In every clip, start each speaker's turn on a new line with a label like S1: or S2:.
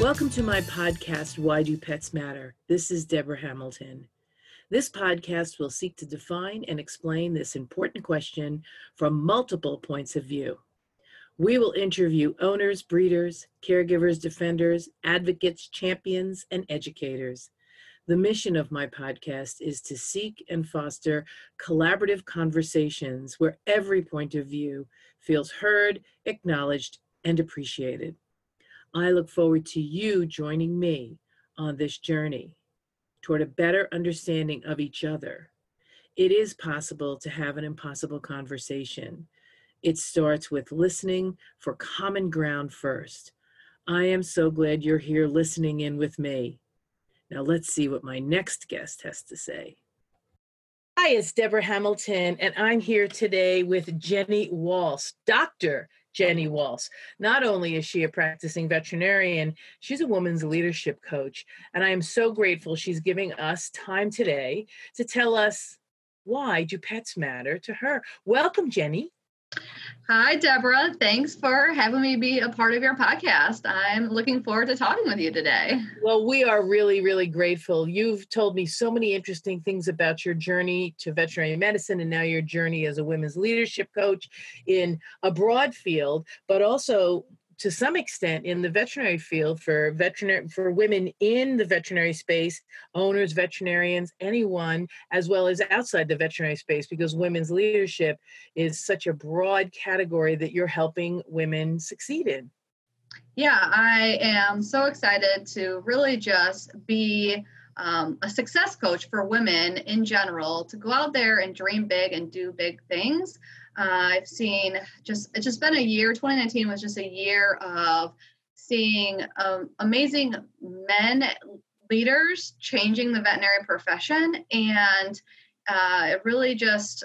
S1: Welcome to my podcast, Why Do Pets Matter? This is Deborah Hamilton. This podcast will seek to define and explain this important question from multiple points of view. We will interview owners, breeders, caregivers, defenders, advocates, champions, and educators. The mission of my podcast is to seek and foster collaborative conversations where every point of view feels heard, acknowledged, and appreciated. I look forward to you joining me on this journey toward a better understanding of each other. It is possible to have an impossible conversation. It starts with listening for common ground first. I am so glad you're here listening in with me. Now let's see what my next guest has to say. Hi, it's Deborah Hamilton, and I'm here today with Jenny Walsh, Dr. Jenny Walsh. Not only is she a practicing veterinarian, she's a woman's leadership coach. And I am so grateful she's giving us time today to tell us why do pets matter to her. Welcome, Jenny.
S2: Hi, Deborah. Thanks for having me be a part of your podcast. I'm looking forward to talking with you today.
S1: Well, we are really, really grateful. You've told me so many interesting things about your journey to veterinary medicine and now your journey as a women's leadership coach in a broad field, but also to some extent in the veterinary field for veterinary for women in the veterinary space owners veterinarians anyone as well as outside the veterinary space because women's leadership is such a broad category that you're helping women succeed in.
S2: Yeah i am so excited to really just be um, a success coach for women in general to go out there and dream big and do big things uh, I've seen just it's just been a year. 2019 was just a year of seeing um, amazing men leaders changing the veterinary profession, and uh, it really just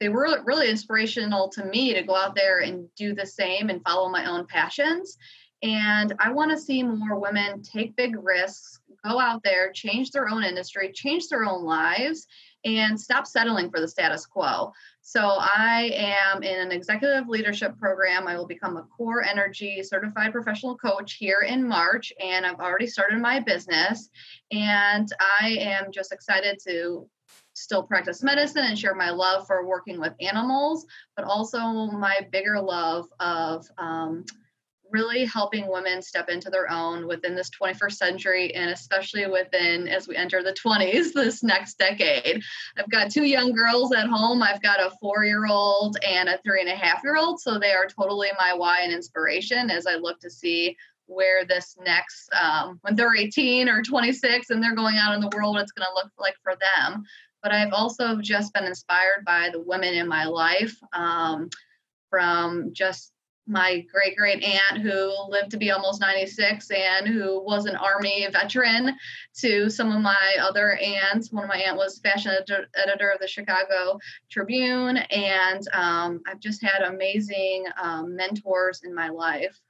S2: they were really inspirational to me to go out there and do the same and follow my own passions. And I want to see more women take big risks, go out there, change their own industry, change their own lives, and stop settling for the status quo. So I am in an executive leadership program. I will become a core energy certified professional coach here in March, and I've already started my business. And I am just excited to still practice medicine and share my love for working with animals, but also my bigger love of um, really helping women step into their own within this 21st century and especially within as we enter the 20s this next decade. I've got two young girls at home. I've got a four year old and a three and a half year old so they are totally my why and inspiration as i look to see where this next um, when they're 18 or 26 and they're going out in the world what it's going to look like for them. But i've also just been inspired by the women in my life um, from just my great great aunt who lived to be almost 96 and who was an army veteran to some of my other aunts. One of my aunt was fashion editor, editor of the chicago tribune and um, i've just had amazing um, mentors in my life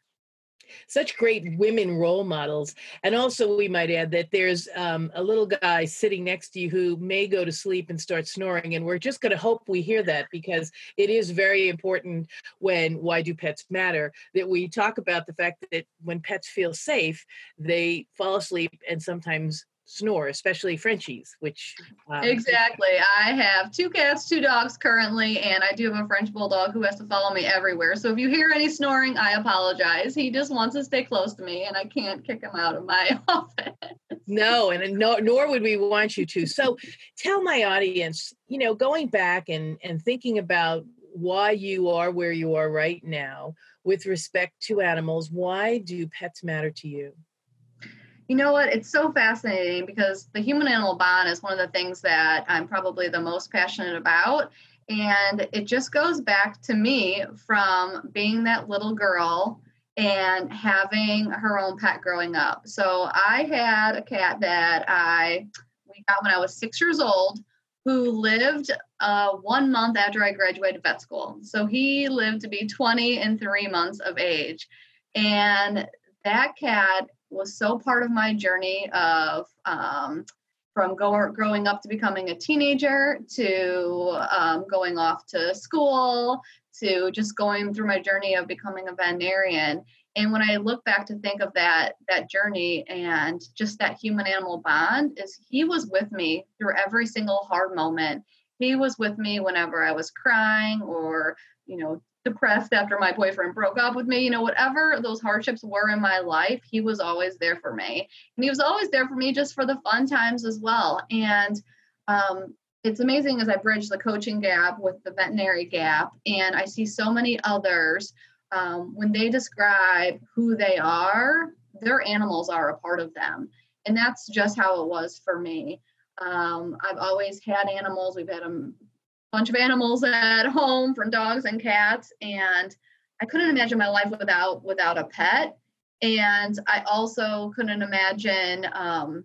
S1: such great women role models. And also, we might add that there's um, a little guy sitting next to you who may go to sleep and start snoring. And we're just going to hope we hear that because it is very important when Why Do Pets Matter that we talk about the fact that when pets feel safe, they fall asleep and sometimes snore, especially Frenchies, which
S2: um, exactly. I have two cats, two dogs currently, and I do have a French bulldog who has to follow me everywhere. So if you hear any snoring, I apologize. He just wants to stay close to me, and I can't kick him out of my office.
S1: No, and no, nor would we want you to. So tell my audience, you know, going back and and thinking about why you are where you are right now with respect to animals. Why do pets matter to you?
S2: You know what? It's so fascinating because the human animal bond is one of the things that I'm probably the most passionate about. And it just goes back to me from being that little girl and having her own pet growing up. So I had a cat that I we got when I was six years old who lived uh, one month after I graduated vet school. So he lived to be 20 and three months of age. And that cat was so part of my journey of um, from go- growing up to becoming a teenager to um, going off to school to just going through my journey of becoming a veterinarian and when i look back to think of that that journey and just that human animal bond is he was with me through every single hard moment. He was with me whenever i was crying or you know depressed after my boyfriend broke up with me, you know, whatever those hardships were in my life, he was always there for me. And he was always there for me just for the fun times as well. And um, it's amazing as I bridge the coaching gap with the veterinary gap, and I see so many others um, when they describe who they are, their animals are a part of them. And that's just how it was for me. Um, I've always had animals. We've had them bunch of animals at home from dogs and cats and i couldn't imagine my life without without a pet. And i also couldn't imagine um,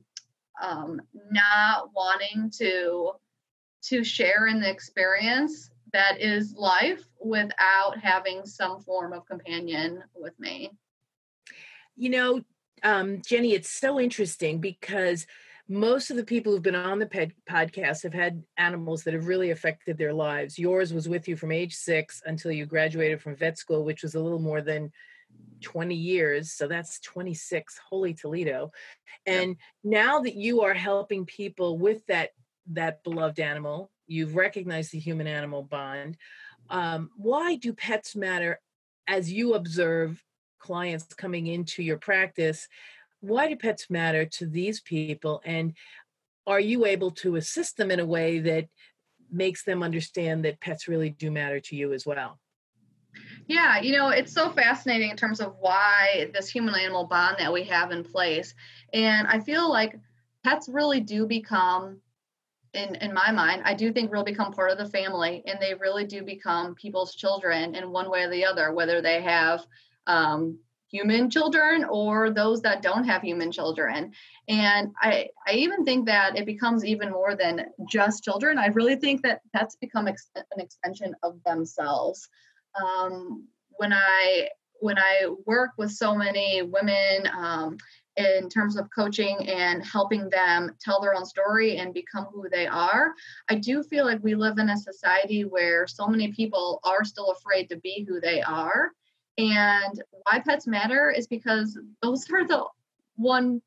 S2: um, not wanting to to share in the experience that is life without having some form of companion with me.
S1: You know um, jenny it's so interesting because most of the people who've been on the ped- podcast have had animals that have really affected their lives. Yours was with you from age six until you graduated from vet school, which was a little more than 20 years. So that's 26. Holy Toledo. And now that you are helping people with that that beloved animal, you've recognized the human animal bond. Um, why do pets matter as you observe clients coming into your practice? Why do pets matter to these people and are you able to assist them in a way that makes them understand that pets really do matter to you as well?
S2: Yeah you know it's so fascinating in terms of why this human animal bond that we have in place and i feel like pets really do become in in my mind i do think really become part of the family and they really do become people's children in one way or the other whether they have um, human children or those that don't have human children and i i even think that it becomes even more than just children i really think that that's become ex- an extension of themselves um, when i when i work with so many women um, in terms of coaching and helping them tell their own story and become who they are. I do feel like we live in a society where so many people are still afraid to be who they are. And why pets matter is because those are the one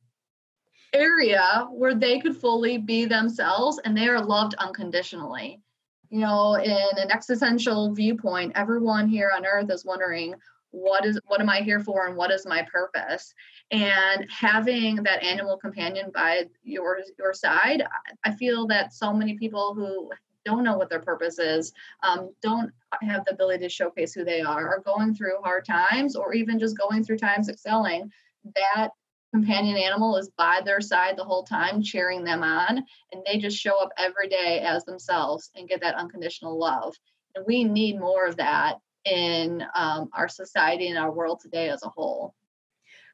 S2: area where they could fully be themselves and they are loved unconditionally. You know, in an existential viewpoint, everyone here on earth is wondering what is what am I here for and what is my purpose? And having that animal companion by your your side, I feel that so many people who don't know what their purpose is, um, don't have the ability to showcase who they are, are going through hard times, or even just going through times excelling, that companion animal is by their side the whole time, cheering them on, and they just show up every day as themselves and get that unconditional love. And we need more of that in um, our society and our world today as a whole.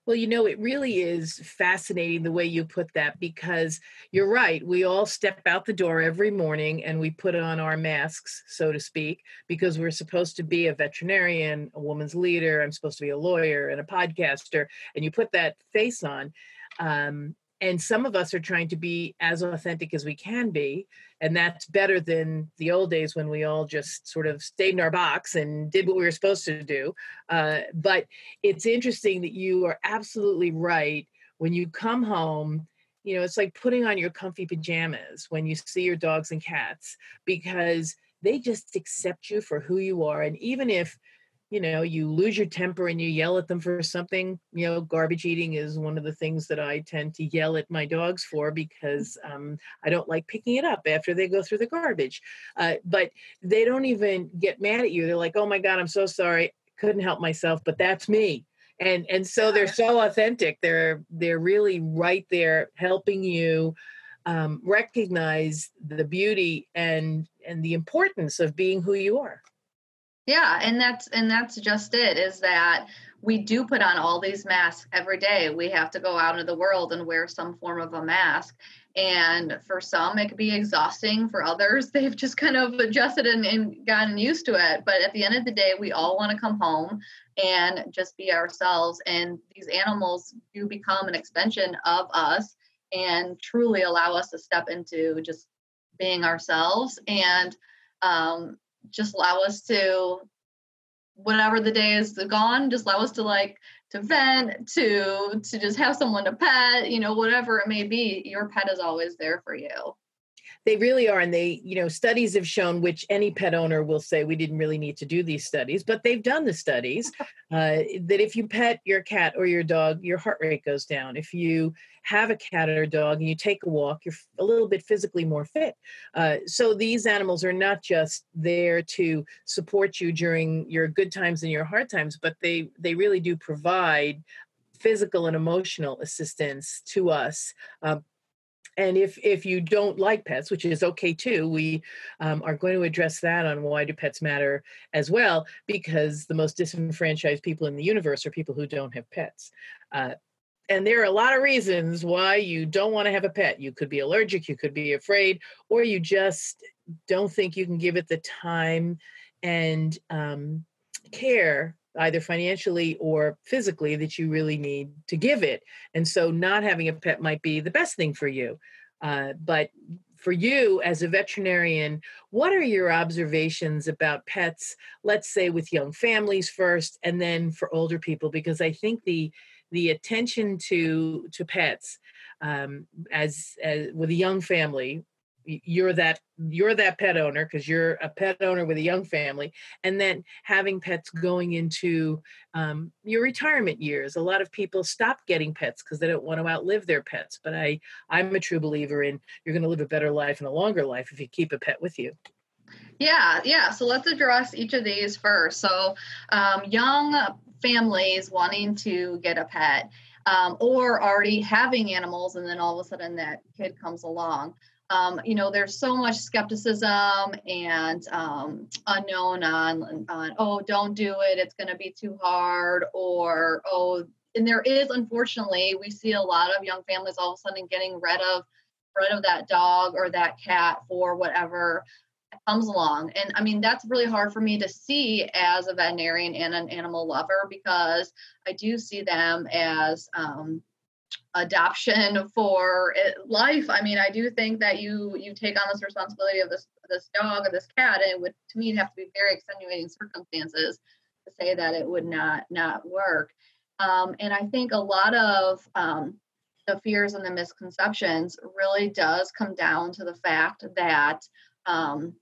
S1: Well, you know, it really is fascinating the way you put that because you're right. We all step out the door every morning and we put on our masks, so to speak, because we're supposed to be a veterinarian, a woman's leader, I'm supposed to be a lawyer and a podcaster, and you put that face on. Um, and some of us are trying to be as authentic as we can be and that's better than the old days when we all just sort of stayed in our box and did what we were supposed to do. Uh, but it's interesting that you are absolutely right. When you come home you know it's like putting on your comfy pajamas when you see your dogs and cats because they just accept you for who you are and even if you know you lose your temper and you yell at them for something you know garbage eating is one of the things that i tend to yell at my dogs for because um, i don't like picking it up after they go through the garbage. Uh, but they don't even get mad at you. They're like oh my god i'm so sorry. Couldn't help myself but that's me. And and so they're so authentic. They're they're really right there helping you um, recognize the beauty and and the importance of being who you are
S2: yeah, and that's and that's just it is that we do put on all these masks every day. We have to go out into the world and wear some form of a mask. And for some, it could be exhausting. For others, they've just kind of adjusted and, and gotten used to it. But at the end of the day, we all want to come home and just be ourselves. And these animals do become an extension of us and truly allow us to step into just being ourselves and um, just allow us to whatever the day is gone just allow us to like to vent to to just have someone to pet you know whatever it may be your pet is always there for you
S1: they really are and they you know studies have shown which any pet owner will say we didn't really need to do these studies but they've done the studies uh, that if you pet your cat or your dog your heart rate goes down. If you have a cat or a dog and you take a walk you're a little bit physically more fit. Uh, so these animals are not just there to support you during your good times and your hard times but they they really do provide physical and emotional assistance to us uh, and if if you don't like pets which is okay too we um, are going to address that on why do pets matter as well because the most disenfranchised people in the universe are people who don't have pets. Uh, and there are a lot of reasons why you don't want to have a pet. You could be allergic you could be afraid or you just don't think you can give it the time and um, care either financially or physically that you really need to give it. And so not having a pet might be the best thing for you. Uh, but for you as a veterinarian, what are your observations about pets, let's say with young families first and then for older people? Because I think the the attention to to pets um, as, as with a young family you're that you're that pet owner because you're a pet owner with a young family and then having pets going into um, your retirement years. A lot of people stop getting pets because they don't want to outlive their pets but i i'm a true believer in you're going to live a better life and a longer life if you keep a pet with you.
S2: Yeah yeah so let's address each of these first. So um, young families wanting to get a pet um, or already having animals and then all of a sudden that kid comes along um, you know, there's so much skepticism and um, unknown on, on, oh, don't do it, it's going to be too hard, or oh, and there is unfortunately we see a lot of young families all of a sudden getting rid of rid of that dog or that cat for whatever comes along. And I mean, that's really hard for me to see as a veterinarian and an animal lover because I do see them as um, adoption for life. I mean i do think that you you take on this responsibility of this this dog or this cat and it would to me have to be very extenuating circumstances to say that it would not not work. Um, and i think a lot of um, the fears and the misconceptions really does come down to the fact that um,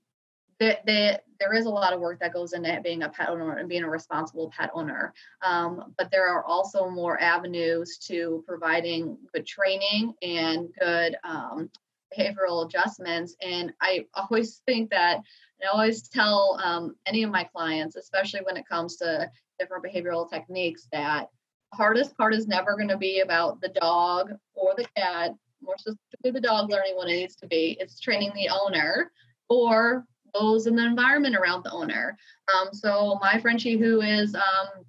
S2: that, that there is a lot of work that goes into being a pet owner and being a responsible pet owner. Um, but there are also more avenues to providing good training and good um, behavioral adjustments. And I always think that, I always tell um, any of my clients, especially when it comes to different behavioral techniques, that the hardest part is never going to be about the dog or the cat, more specifically the dog learning what it needs to be. It's training the owner or those in the environment around the owner. Um, so my Frenchie, who is um,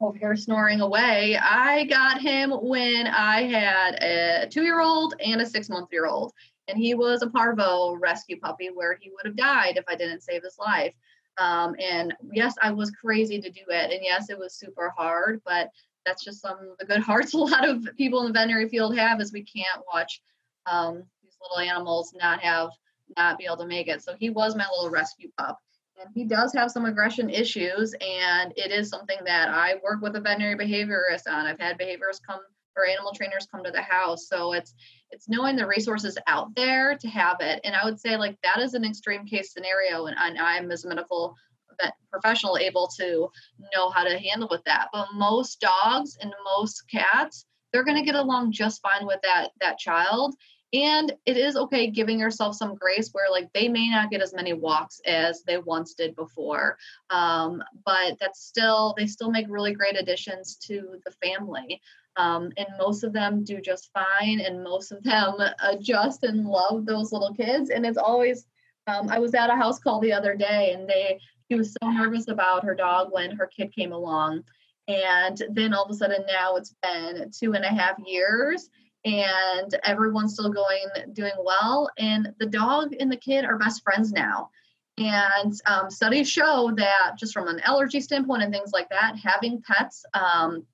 S2: over here snoring away, I got him when I had a two-year-old and a six-month-year-old, and he was a parvo rescue puppy where he would have died if I didn't save his life. Um, and yes, I was crazy to do it, and yes, it was super hard, but that's just some of the good hearts a lot of people in the veterinary field have is we can't watch um, these little animals not have not be able to make it. So he was my little rescue pup. And he does have some aggression issues, and it is something that I work with a veterinary behaviorist on. I've had behaviorists come or animal trainers come to the house. So it's it's knowing the resources out there to have it. And I would say like that is an extreme case scenario, and, and I'm as a medical vet professional able to know how to handle with that. But most dogs and most cats, they're going to get along just fine with that that child and it is okay giving yourself some grace where like they may not get as many walks as they once did before um, but that's still they still make really great additions to the family um, and most of them do just fine and most of them adjust and love those little kids and it's always um, i was at a house call the other day and they she was so nervous about her dog when her kid came along and then all of a sudden now it's been two and a half years and everyone's still going doing well. And the dog and the kid are best friends now. And um, studies show that just from an allergy standpoint and things like that having pets um,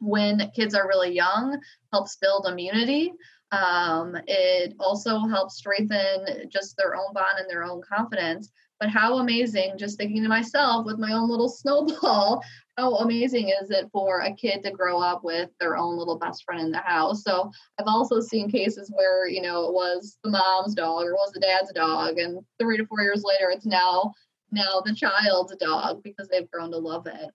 S2: when kids are really young helps build immunity. Um, it also helps strengthen just their own bond and their own confidence. But how amazing, just thinking to myself with my own little snowball, how amazing is it for a kid to grow up with their own little best friend in the house? So I've also seen cases where, you know, it was the mom's dog or was the dad's dog, and three to four years later, it's now now the child's dog because they've grown to love it.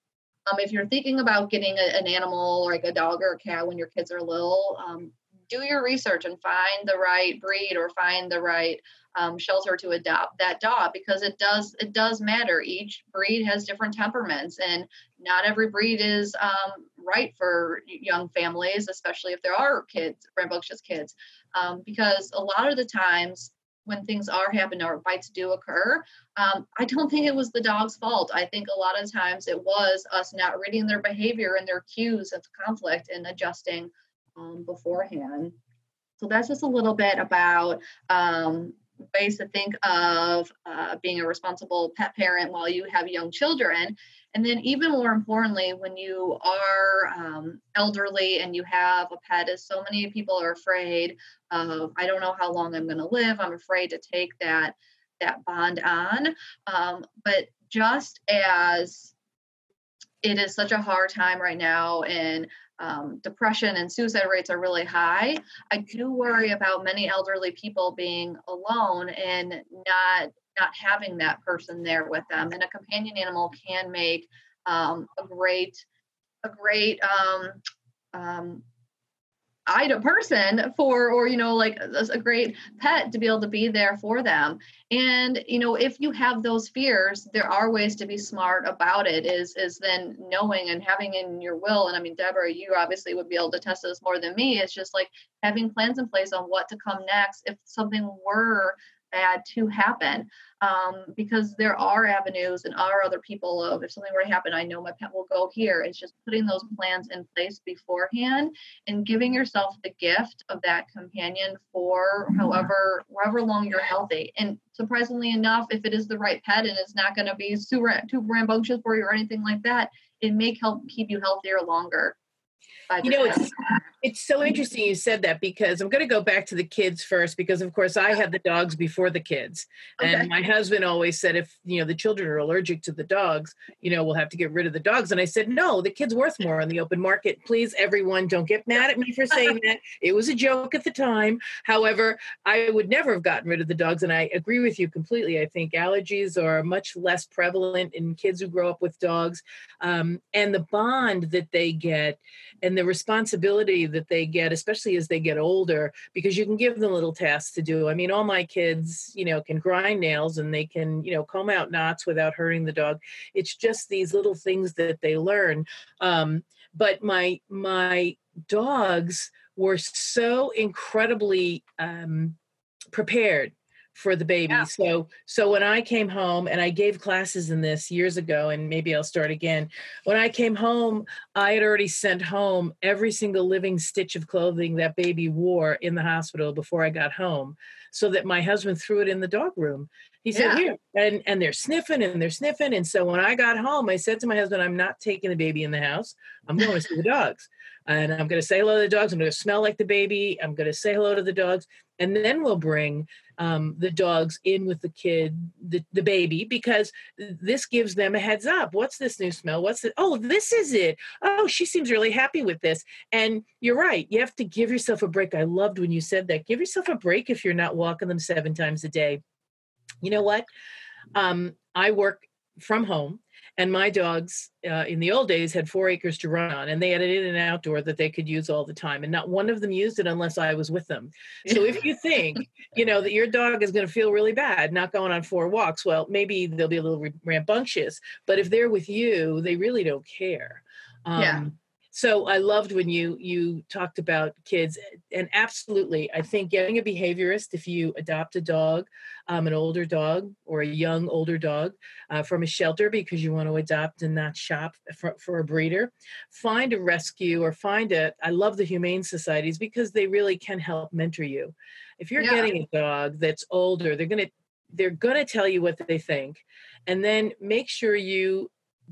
S2: Um, if you're thinking about getting a, an animal like a dog or a cat when your kids are little, um, do your research and find the right breed or find the right um, shelter to adopt that dog because it does it does matter. Each breed has different temperaments, and not every breed is um, right for young families, especially if there are kids, rambunctious kids, um, because a lot of the times when things are happening or bites do occur, um, I don't think it was the dog's fault. I think a lot of times it was us not reading their behavior and their cues of conflict and adjusting um, beforehand. So that's just a little bit about um, ways to think of uh, being a responsible pet parent while you have young children. And then, even more importantly, when you are um, elderly and you have a pet, as so many people are afraid of, I don't know how long I'm going to live. I'm afraid to take that that bond on. Um, but just as it is such a hard time right now and um, depression and suicide rates are really high. I do worry about many elderly people being alone and not not having that person there with them. And a companion animal can make um, a great a great um, item person for or you know like a, a great pet to be able to be there for them. And you know if you have those fears there are ways to be smart about it is is then knowing and having in your will. And i mean deborah you obviously would be able to test this more than me. It's just like having plans in place on what to come next. If something were bad to happen um, because there are avenues and are other people of if something were to happen i know my pet will go here. It's just putting those plans in place beforehand and giving yourself the gift of that companion for however however long you're healthy. And surprisingly enough if it is the right pet and it's not going to be super too rambunctious for you or anything like that it may help keep you healthier longer
S1: you know it's it's so interesting you said that because I'm going to go back to the kids first because of course I had the dogs before the kids. Okay. And my husband always said if, you know, the children are allergic to the dogs, you know, we'll have to get rid of the dogs and I said no, the kid's worth more on the open market. Please everyone don't get mad at me for saying that. It was a joke at the time. However, I would never have gotten rid of the dogs and I agree with you completely. I think allergies are much less prevalent in kids who grow up with dogs um, and the bond that they get and the responsibility that they get, especially as they get older, because you can give them little tasks to do. I mean, all my kids, you know, can grind nails and they can, you know, comb out knots without hurting the dog. It's just these little things that they learn. Um, but my my dogs were so incredibly um, prepared for the baby. Yeah. So so when I came home and I gave classes in this years ago and maybe I'll start again. When I came home, I had already sent home every single living stitch of clothing that baby wore in the hospital before I got home so that my husband threw it in the dog room. He said, yeah. "Here." And and they're sniffing and they're sniffing and so when I got home, I said to my husband, "I'm not taking the baby in the house. I'm going to see the dogs." And I'm going to say hello to the dogs. I'm going to smell like the baby. I'm going to say hello to the dogs, and then we'll bring um, the dogs in with the kid, the, the baby, because this gives them a heads up. What's this new smell? What's it? Oh, this is it. Oh, she seems really happy with this. And you're right. You have to give yourself a break. I loved when you said that. Give yourself a break if you're not walking them seven times a day. You know what? Um, I work from home and my dogs uh, in the old days had four acres to run on and they had it in and outdoor that they could use all the time and not one of them used it unless i was with them. So if you think you know that your dog is going to feel really bad not going on four walks well maybe they'll be a little rambunctious but if they're with you they really don't care. Um, yeah so i loved when you you talked about kids and absolutely i think getting a behaviorist if you adopt a dog um, an older dog or a young older dog uh, from a shelter because you want to adopt and not shop for, for a breeder find a rescue or find a i love the humane societies because they really can help mentor you if you're yeah. getting a dog that's older they're going to they're going to tell you what they think and then make sure you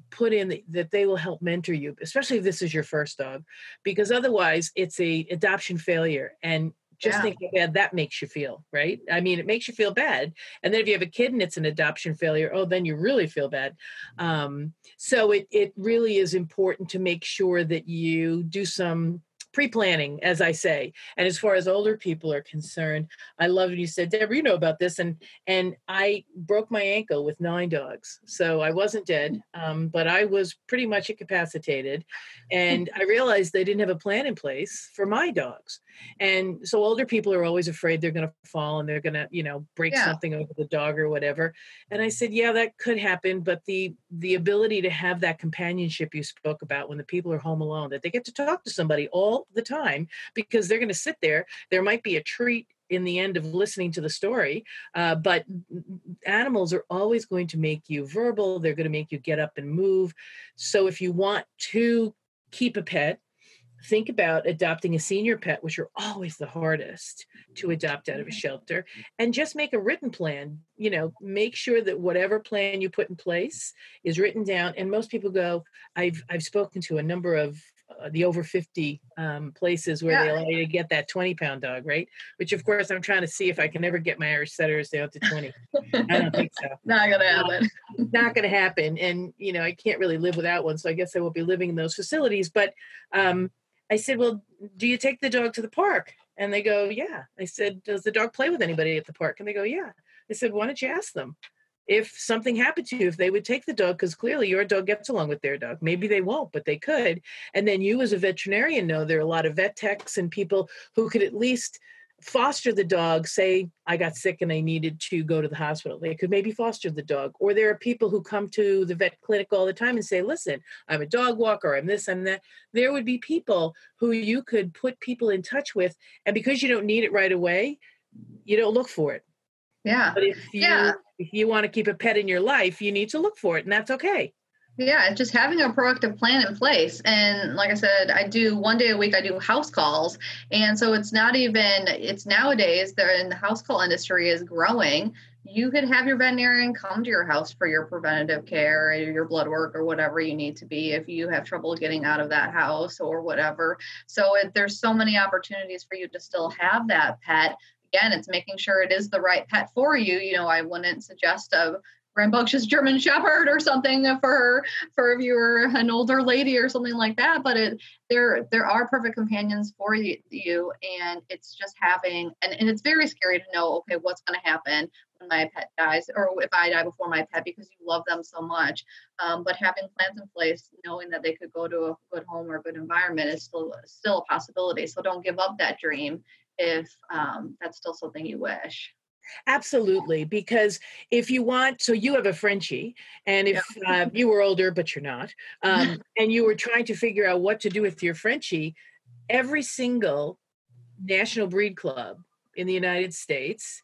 S1: put in the, that they will help mentor you especially if this is your first dog because otherwise it's a adoption failure and Just
S2: Yeah.
S1: think how bad that makes you feel, right? I mean, it makes you feel bad. And then if you have a kid and it's an adoption failure, oh, then you really feel bad. Um, so it it really is important to make sure that you do some pre-planning, as I say. And as far as older people are concerned, I love when you said, Deborah, you know about this, and and I broke my ankle with nine dogs, so I wasn't dead, um, but I was pretty much incapacitated, and I realized they didn't have a plan in place for my dogs, and so older people are always afraid they're going to fall and they're going to, you know, break
S2: Yeah.
S1: something over the dog or whatever. And I said, yeah, that could happen, but the the ability to have that companionship you spoke about when the people are home alone, that they get to talk to somebody all the time because they're going to sit there. There might be a treat in the end of listening to the story, uh, but animals are always going to make you verbal. They're going to make you get up and move. So if you want to keep a pet, think about adopting a senior pet, which are always the hardest to adopt out of a shelter, and just make a written plan. You know, make sure that whatever plan you put in place is written down. And most people go, I've I've spoken to a number of uh, the over 50 um, places where they allow you to get that 20 pound dog, right? Which, of course, I'm trying to see if I can ever get my Irish setters down to 20. I don't think so.
S2: Not gonna happen.
S1: not going to happen and you know i can't really live without one so i guess i will be living in those facilities but um, i said well do you take the dog to the park? And they go yeah. I said does the dog play with anybody at the park? And they go yeah. I said why don't you ask them if something happened to you if they would take the dog because clearly your dog gets along with their dog. Maybe they won't but they could. And then you as a veterinarian know there are a lot of vet techs and people who could at least foster the dog say i got sick and i needed to go to the hospital. They could maybe foster the dog. Or there are people who come to the vet clinic all the time and say listen i'm a dog walker i'm this i'm that. There would be people who you could put people in touch with and because you don't need it right away you don't look for it.
S2: Yeah.
S1: but if you
S2: Yeah.
S1: If you want to keep a pet in your life you need to look for it and that's okay
S2: Yeah, just having a proactive plan in place. And like I said, I do one day a week, I do house calls. And so it's not even, it's nowadays, the, in the house call industry is growing. You could have your veterinarian come to your house for your preventative care or your blood work or whatever you need to be if you have trouble getting out of that house or whatever. So it, there's so many opportunities for you to still have that pet. Again, it's making sure it is the right pet for you. You know, I wouldn't suggest a rambunctious German Shepherd or something for for if you were an older lady or something like that. But it there there are perfect companions for you, you and it's just having and, and it's very scary to know okay what's going to happen when my pet dies or if I die before my pet because you love them so much. Um, but having plans in place, knowing that they could go to a good home or a good environment is still still a possibility. So don't give up that dream if um, that's still something you wish.
S1: Absolutely, because if you want, so you have a Frenchie, and if uh, you were older, but you're not, um, and you were trying to figure out what to do with your Frenchie, every single national breed club in the United States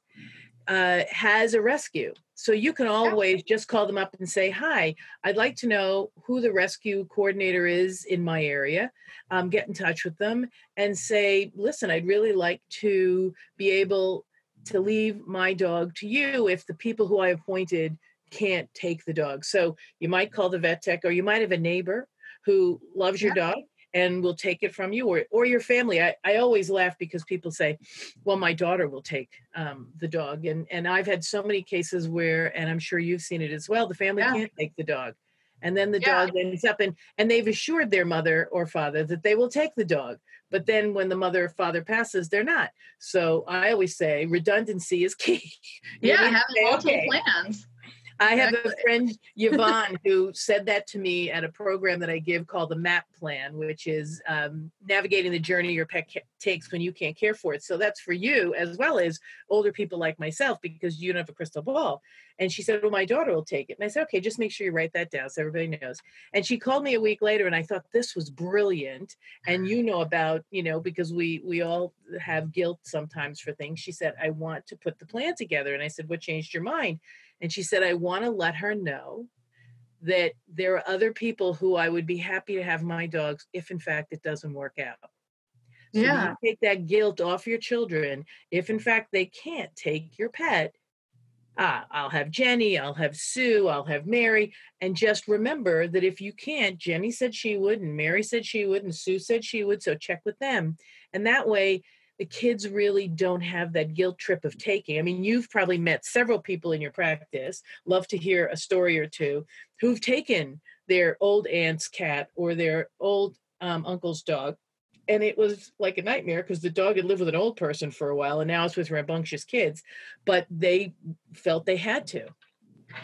S1: uh, has a rescue. So you can always just call them up and say, Hi, I'd like to know who the rescue coordinator is in my area. Um, get in touch with them and say, Listen, I'd really like to be able to leave my dog to you if the people who I appointed can't take the dog. So you might call the vet tech, or you might have a neighbor who loves your dog and will take it from you, or or your family. I, I always laugh because people say, "Well, my daughter will take um, the dog," and and I've had so many cases where, and I'm sure you've seen it as well. The family
S2: Yeah.
S1: can't take the dog. And then the
S2: Yeah.
S1: dog ends up and and they've assured their mother or father that they will take the dog. But then when the mother or father passes, they're not. So I always say redundancy is key.
S2: Yeah, having multiple
S1: "Okay,
S2: plans.
S1: I have a friend, Yvonne, who said that to me at a program that I give called the MAP Plan, which is um, navigating the journey your pet takes when you can't care for it. So that's for you as well as older people like myself because you don't have a crystal ball. And she said, Well, my daughter will take it. And I said, Okay, just make sure you write that down so everybody knows. And she called me a week later and I thought this was brilliant. And you know about, you know, because we we all have guilt sometimes for things. She said, I want to put the plan together. And I said, What changed your mind? And she said, I want to let her know that there are other people who I would be happy to have my dogs if, in fact, it doesn't work out. So
S2: Yeah.
S1: take that guilt off your children. If, in fact, they can't take your pet, ah, I'll have Jenny, I'll have Sue, I'll have Mary. And just remember that if you can't, Jenny said she would, and Mary said she would, and Sue said she would. So check with them. And that way, the kids really don't have that guilt trip of taking. I mean, you've probably met several people in your practice, love to hear a story or two, who've taken their old aunt's cat or their old um, uncle's dog. And it was like a nightmare because the dog had lived with an old person for a while and now it's with rambunctious kids, but they felt they had to.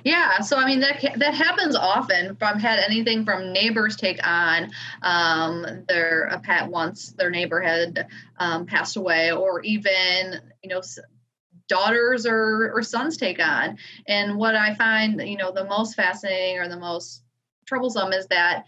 S2: Yeah, so I mean that that happens often. From had anything from neighbors take on um, their a pet once their neighbor had um, passed away, or even you know daughters or or sons take on. And what I find you know the most fascinating or the most troublesome is that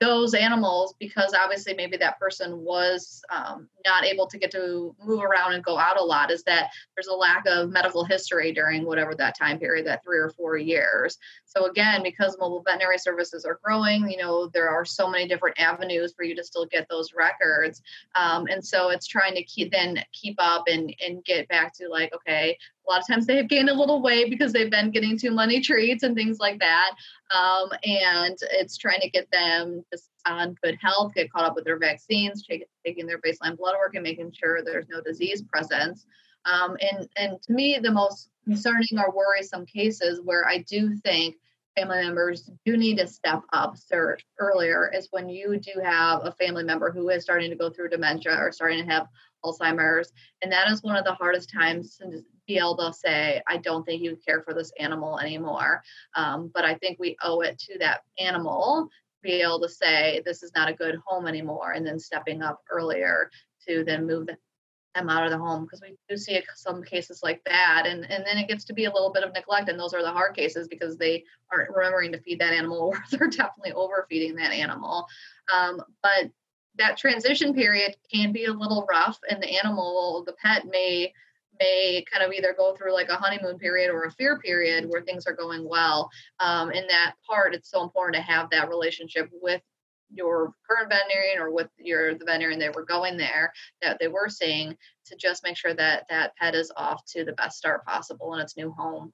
S2: those animals because obviously maybe that person was um, not able to get to move around and go out a lot is that there's a lack of medical history during whatever that time period that three or four years so again because mobile veterinary services are growing you know there are so many different avenues for you to still get those records um, and so it's trying to keep then keep up and and get back to like okay a lot of times they have gained a little weight because they've been getting too many treats and things like that. Um, and it's trying to get them just on good health, get caught up with their vaccines, take, taking their baseline blood work, and making sure there's no disease presence. Um, and and to me, the most concerning or worrisome cases where I do think family members do need to step up sir, earlier is when you do have a family member who is starting to go through dementia or starting to have Alzheimer's. And that is one of the hardest times to be able to say, I don't think you care for this animal anymore. Um, but I think we owe it to that animal to be able to say, this is not a good home anymore. And then stepping up earlier to then move them out of the home because we do see some cases like that and and then it gets to be a little bit of neglect and those are the hard cases because they aren't remembering to feed that animal or they're definitely overfeeding that animal. Um, but that transition period can be a little rough and the animal the pet may may kind of either go through like a honeymoon period or a fear period where things are going well. Um, in that part it's so important to have that relationship with your current veterinarian or with your the veterinarian they were going there that they were seeing to just make sure that that pet is off to the best start possible in its new home.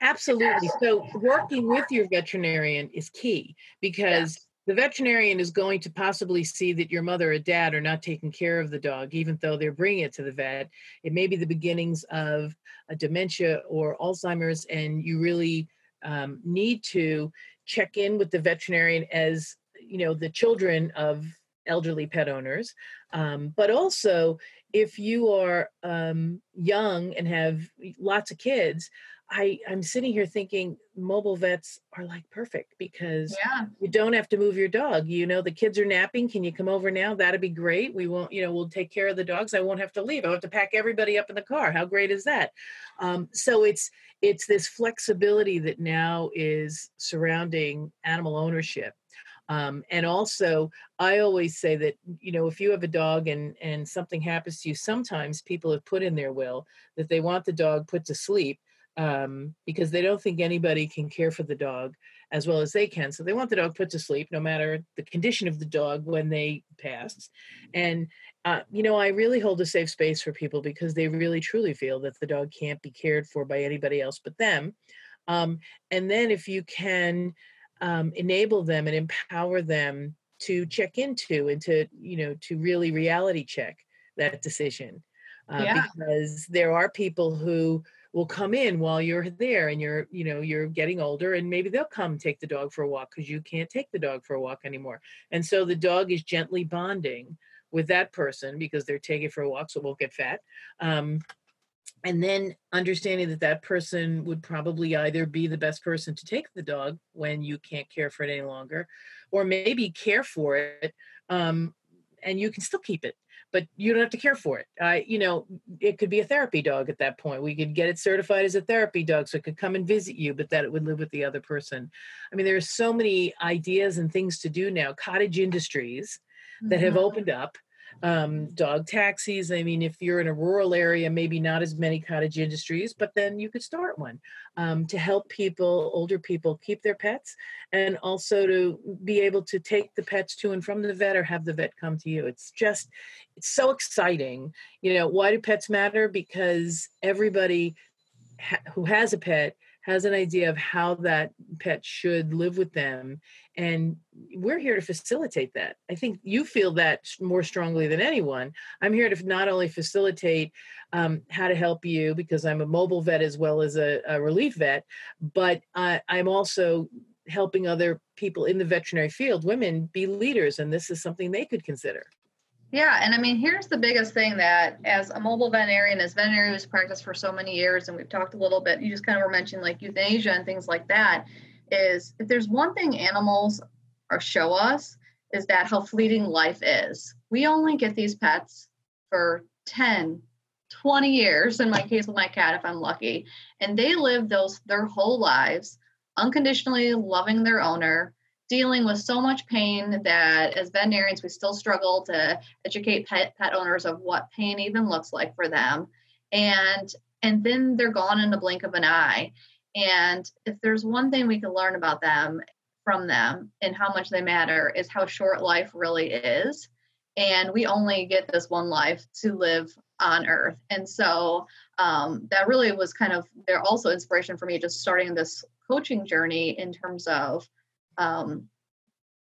S1: Absolutely. So working with your veterinarian is key because the veterinarian is going to possibly see that your mother or dad are not taking care of the dog, even though they're bringing it to the vet. It may be the beginnings of a dementia or Alzheimer's, and you really um, need to check in with the veterinarian as you know the children of elderly pet owners, um, but also if you are um, young and have lots of kids, I I'm sitting here thinking mobile vets are like perfect because
S2: yeah.
S1: you don't have to move your dog. You know the kids are napping. Can you come over now? That'd be great. We won't. You know we'll take care of the dogs. I won't have to leave. I have to pack everybody up in the car. How great is that? Um, so it's it's this flexibility that now is surrounding animal ownership. Um, and also, I always say that you know if you have a dog and and something happens to you, sometimes people have put in their will that they want the dog put to sleep um, because they don't think anybody can care for the dog as well as they can. So they want the dog put to sleep, no matter the condition of the dog when they pass. And uh, you know, I really hold a safe space for people because they really truly feel that the dog can't be cared for by anybody else but them. Um, and then if you can um, enable them and empower them to check into and to you know to really reality check that decision uh, yeah. because there are people who will come in while you're there and you're you know you're getting older and maybe they'll come take the dog for a walk because you can't take the dog for a walk anymore and so the dog is gently bonding with that person because they're taking for a walk so it won't get fat um, and then understanding that that person would probably either be the best person to take the dog when you can't care for it any longer or maybe care for it um, and you can still keep it but you don't have to care for it. I, you know, it could be a therapy dog at that point. We could get it certified as a therapy dog, so it could come and visit you, but that it would live with the other person. I mean, there are so many ideas and things to do now. Cottage industries that have mm-hmm. opened up um, dog taxis. I mean, if you're in a rural area, maybe not as many cottage industries, but then you could start one um, to help people, older people, keep their pets and also to be able to take the pets to and from the vet or have the vet come to you. It's just, it's so exciting. You know, why do pets matter? Because everybody ha- who has a pet has an idea of how that pet should live with them and we're here to facilitate that. I think you feel that more strongly than anyone. I'm here to not only facilitate um, how to help you because i'm a mobile vet as well as a, a relief vet but uh, i'm also helping other people in the veterinary field women be leaders and this is something they could consider
S2: yeah, and I mean, here's the biggest thing that as a mobile veterinarian, as veterinary who's practiced for so many years, and we've talked a little bit, you just kind of were mentioning like euthanasia and things like that, is if there's one thing animals show us is that how fleeting life is. We only get these pets for 10, 20 years, in my case with my cat, if I'm lucky, and they live those their whole lives unconditionally loving their owner dealing with so much pain that as veterinarians we still struggle to educate pet pet owners of what pain even looks like for them. And and then they're gone in the blink of an eye. And if there's one thing we can learn about them from them and how much they matter is how short life really is. And we only get this one life to live on earth. And so um, that really was kind of they're also inspiration for me just starting this coaching journey in terms of um,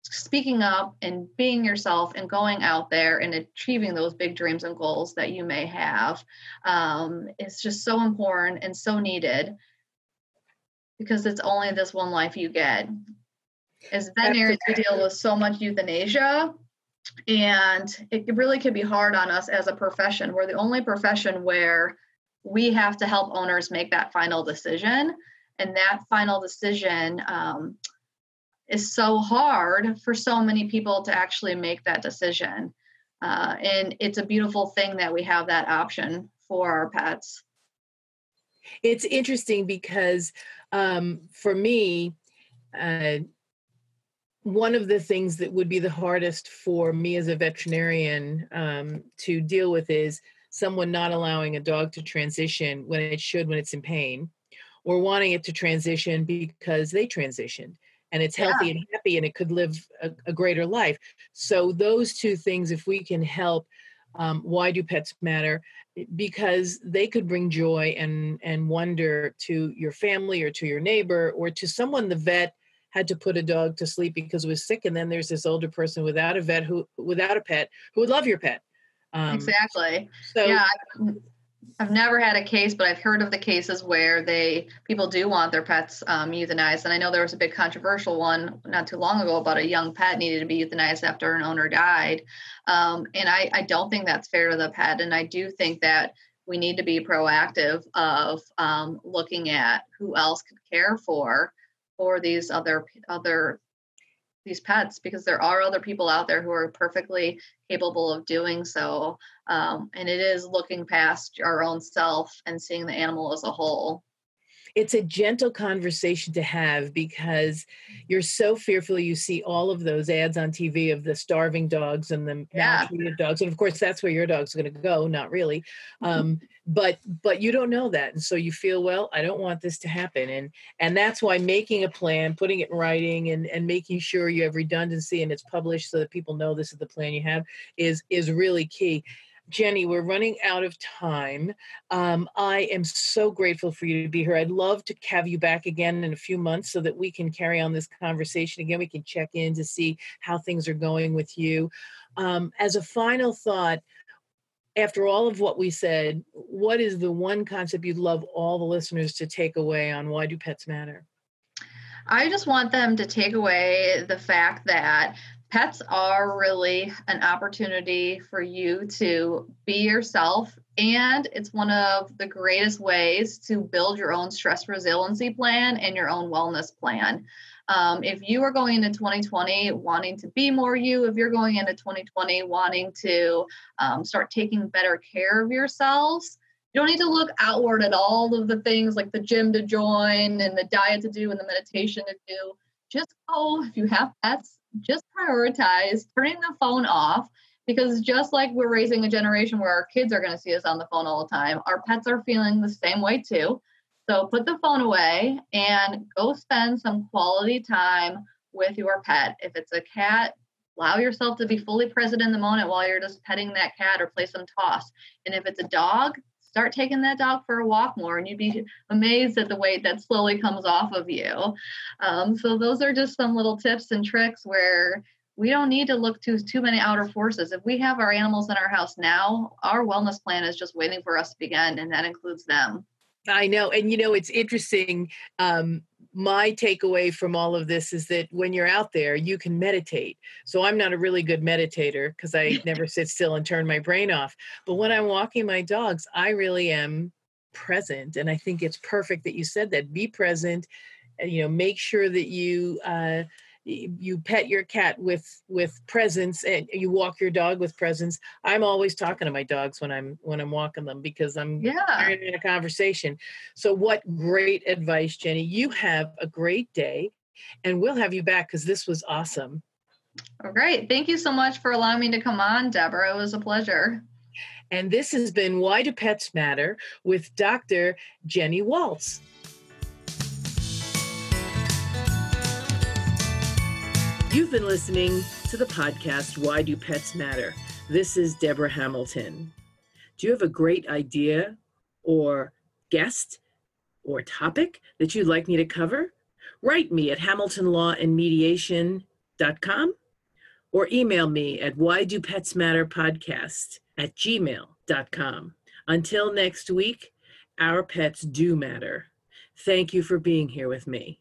S2: speaking up and being yourself and going out there and achieving those big dreams and goals that you may have um, is just so important and so needed because it's only this one life you get. As veterinarians, we deal with so much euthanasia, and it really can be hard on us as a profession. We're the only profession where we have to help owners make that final decision, and that final decision um, is so hard for so many people to actually make that decision. Uh, and it's a beautiful thing that we have that option for our pets.
S1: It's interesting because um, for me, uh, one of the things that would be the hardest for me as a veterinarian um, to deal with is someone not allowing a dog to transition when it should when it's in pain or wanting it to transition because they transitioned and it's healthy yeah. and happy and it could live a, a, greater life. So those two things if we can help um, why do pets matter? Because they could bring joy and and wonder to your family or to your neighbor or to someone the vet had to put a dog to sleep because it was sick and then there's this older person without a vet who without a pet who would love your pet.
S2: Um, exactly. so yeah I've never had a case, but I've heard of the cases where they people do want their pets um, euthanized, and I know there was a big controversial one not too long ago about a young pet needed to be euthanized after an owner died, um, and I, I don't think that's fair to the pet, and I do think that we need to be proactive of um, looking at who else could care for for these other other these pets because there are other people out there who are perfectly capable of doing so. Um, and it is looking past our own self and seeing the animal as a whole.
S1: It's a gentle conversation to have because you're so fearful. You see all of those ads on TV of the starving dogs and the yeah. maltreated dogs, and of course that's where your dog's going to go. Not really, um, but but you don't know that and so you feel well i don't want this to happen and and that's why making a plan putting it in writing and and making sure you have redundancy and it's published so that people know this is the plan you have is is really key Jenny, we're running out of time. Um, I am so grateful for you to be here. I'd love to have you back again in a few months so that we can carry on this conversation again. We can check in to see how things are going with you. Um, as a final thought, after all of what we said, what is the one concept you'd love all the listeners to take away on why do pets matter?
S2: I just want them to take away the fact that pets are really an opportunity for you to be yourself. And it's one of the greatest ways to build your own stress resiliency plan and your own wellness plan. Um, if you are going into 2020 wanting to be more you, if you're going into 2020 wanting to um, start taking better care of yourselves, you don't need to look outward at all of the things like the gym to join and the diet to do and the meditation to do. Just go, if you have pets, just prioritize turning the phone off because just like we're raising a generation where our kids are going to see us on the phone all the time, our pets are feeling the same way too. So put the phone away and go spend some quality time with your pet. If it's a cat, allow yourself to be fully present in the moment while you're just petting that cat or play some toss. And if it's a dog, start taking that dog for a walk more and you'd be amazed at the weight that slowly comes off of you um, so those are just some little tips and tricks where we don't need to look to too many outer forces if we have our animals in our house now our wellness plan is just waiting for us to begin and that includes them
S1: I know. And you know, it's interesting. Um, my takeaway from all of this is that when you're out there, you can meditate. So I'm not a really good meditator because I never sit still and turn my brain off. But when I'm walking my dogs, I really am present. And I think it's perfect that you said that. Be present. And, you know, make sure that you uh, you pet your cat with with presence and you walk your dog with presence i'm always talking to my dogs when i'm when i'm walking them because i'm
S2: yeah.
S1: in a conversation. So what great advice jenny. You have a great day and we'll have you back because this was awesome.
S2: All right. Thank you so much for allowing me to come on deborah. It was a pleasure.
S1: And this has been why do pets matter with dr jenny waltz You've been listening to the podcast, Why Do Pets Matter? This is Deborah Hamilton. Do you have a great idea or guest or topic that you'd like me to cover? Write me at hamiltonlawandmediation.com or email me at why do pets matter podcast at gmail.com. Until next week, our pets do matter. Thank you for being here with me.